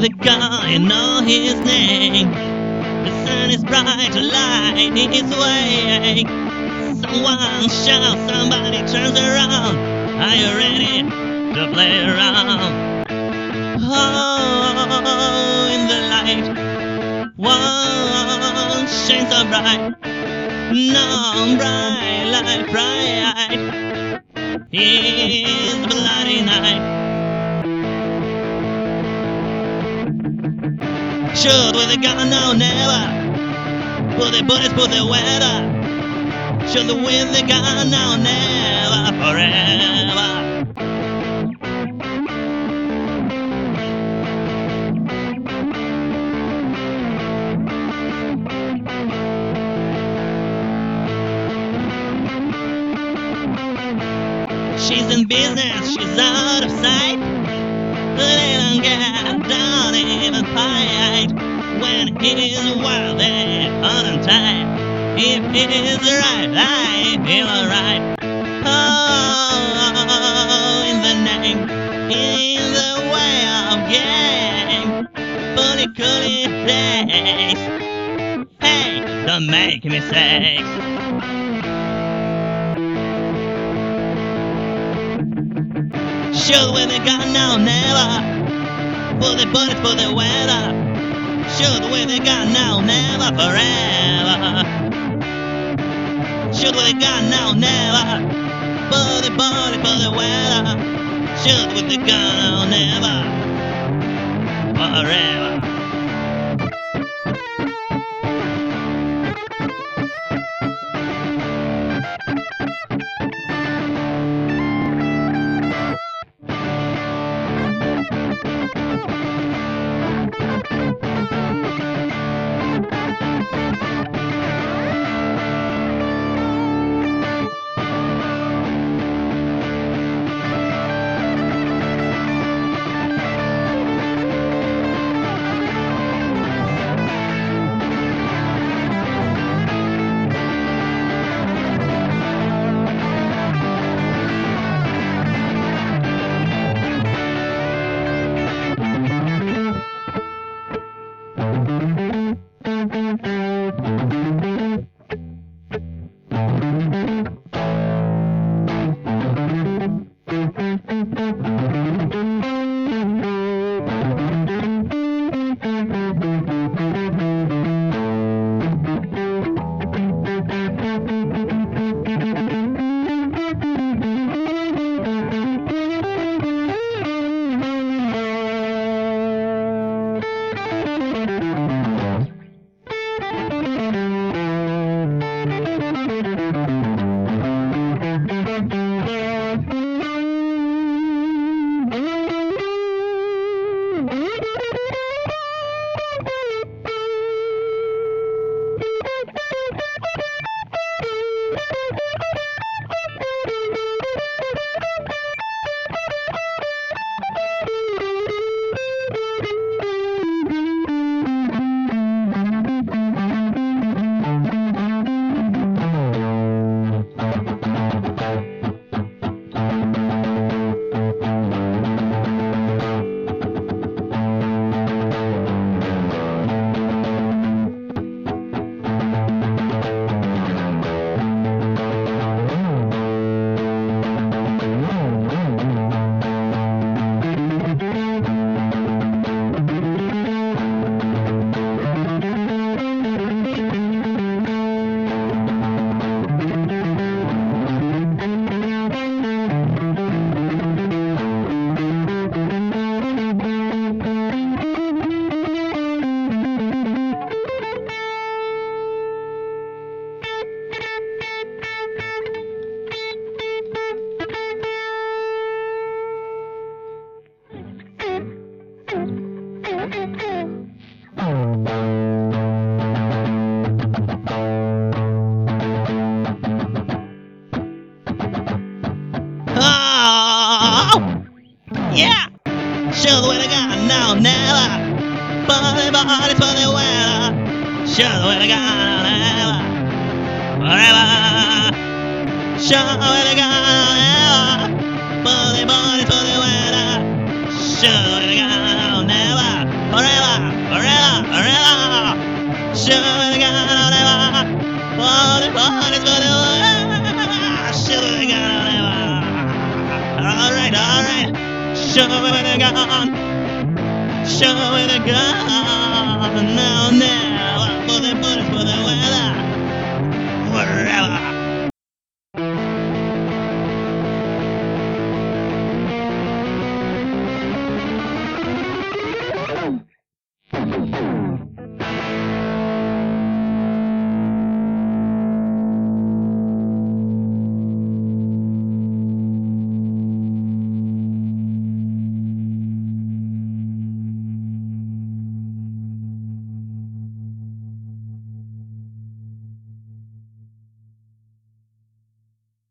The guy, you know his name. The sun is bright light his way. Someone shouts, somebody turns around. Are you ready to play around? Oh, in the light, one shines so bright. No bright light, bright. It's bloody night. Shoot with a gun, no, never. Put the bullets, put the weather. With the gun, no, never, forever. She's in business, she's out of sight. They don't down even fight when he's wild and tight. If is right, I feel alright. Oh, in the name, in the way of game, but it couldn't place. Hey, don't make mistakes. Shoot with a gun, no, never. For the bullets, for the weather. Shoot with a gun, no, never, forever. Shoot with a gun, no, never. For the bullet, for the weather. With the gun, no, never. Forever. yeah! Show the way to God now, never! Body, body, for the weather! Show the way to God never! Forever! Show the way to God never! Body, body, for the weather! Show the way to God never! Forever! Forever! Forever! Show the way to God never! Body, body, for the Shoot with a gun. Shoot with a gun.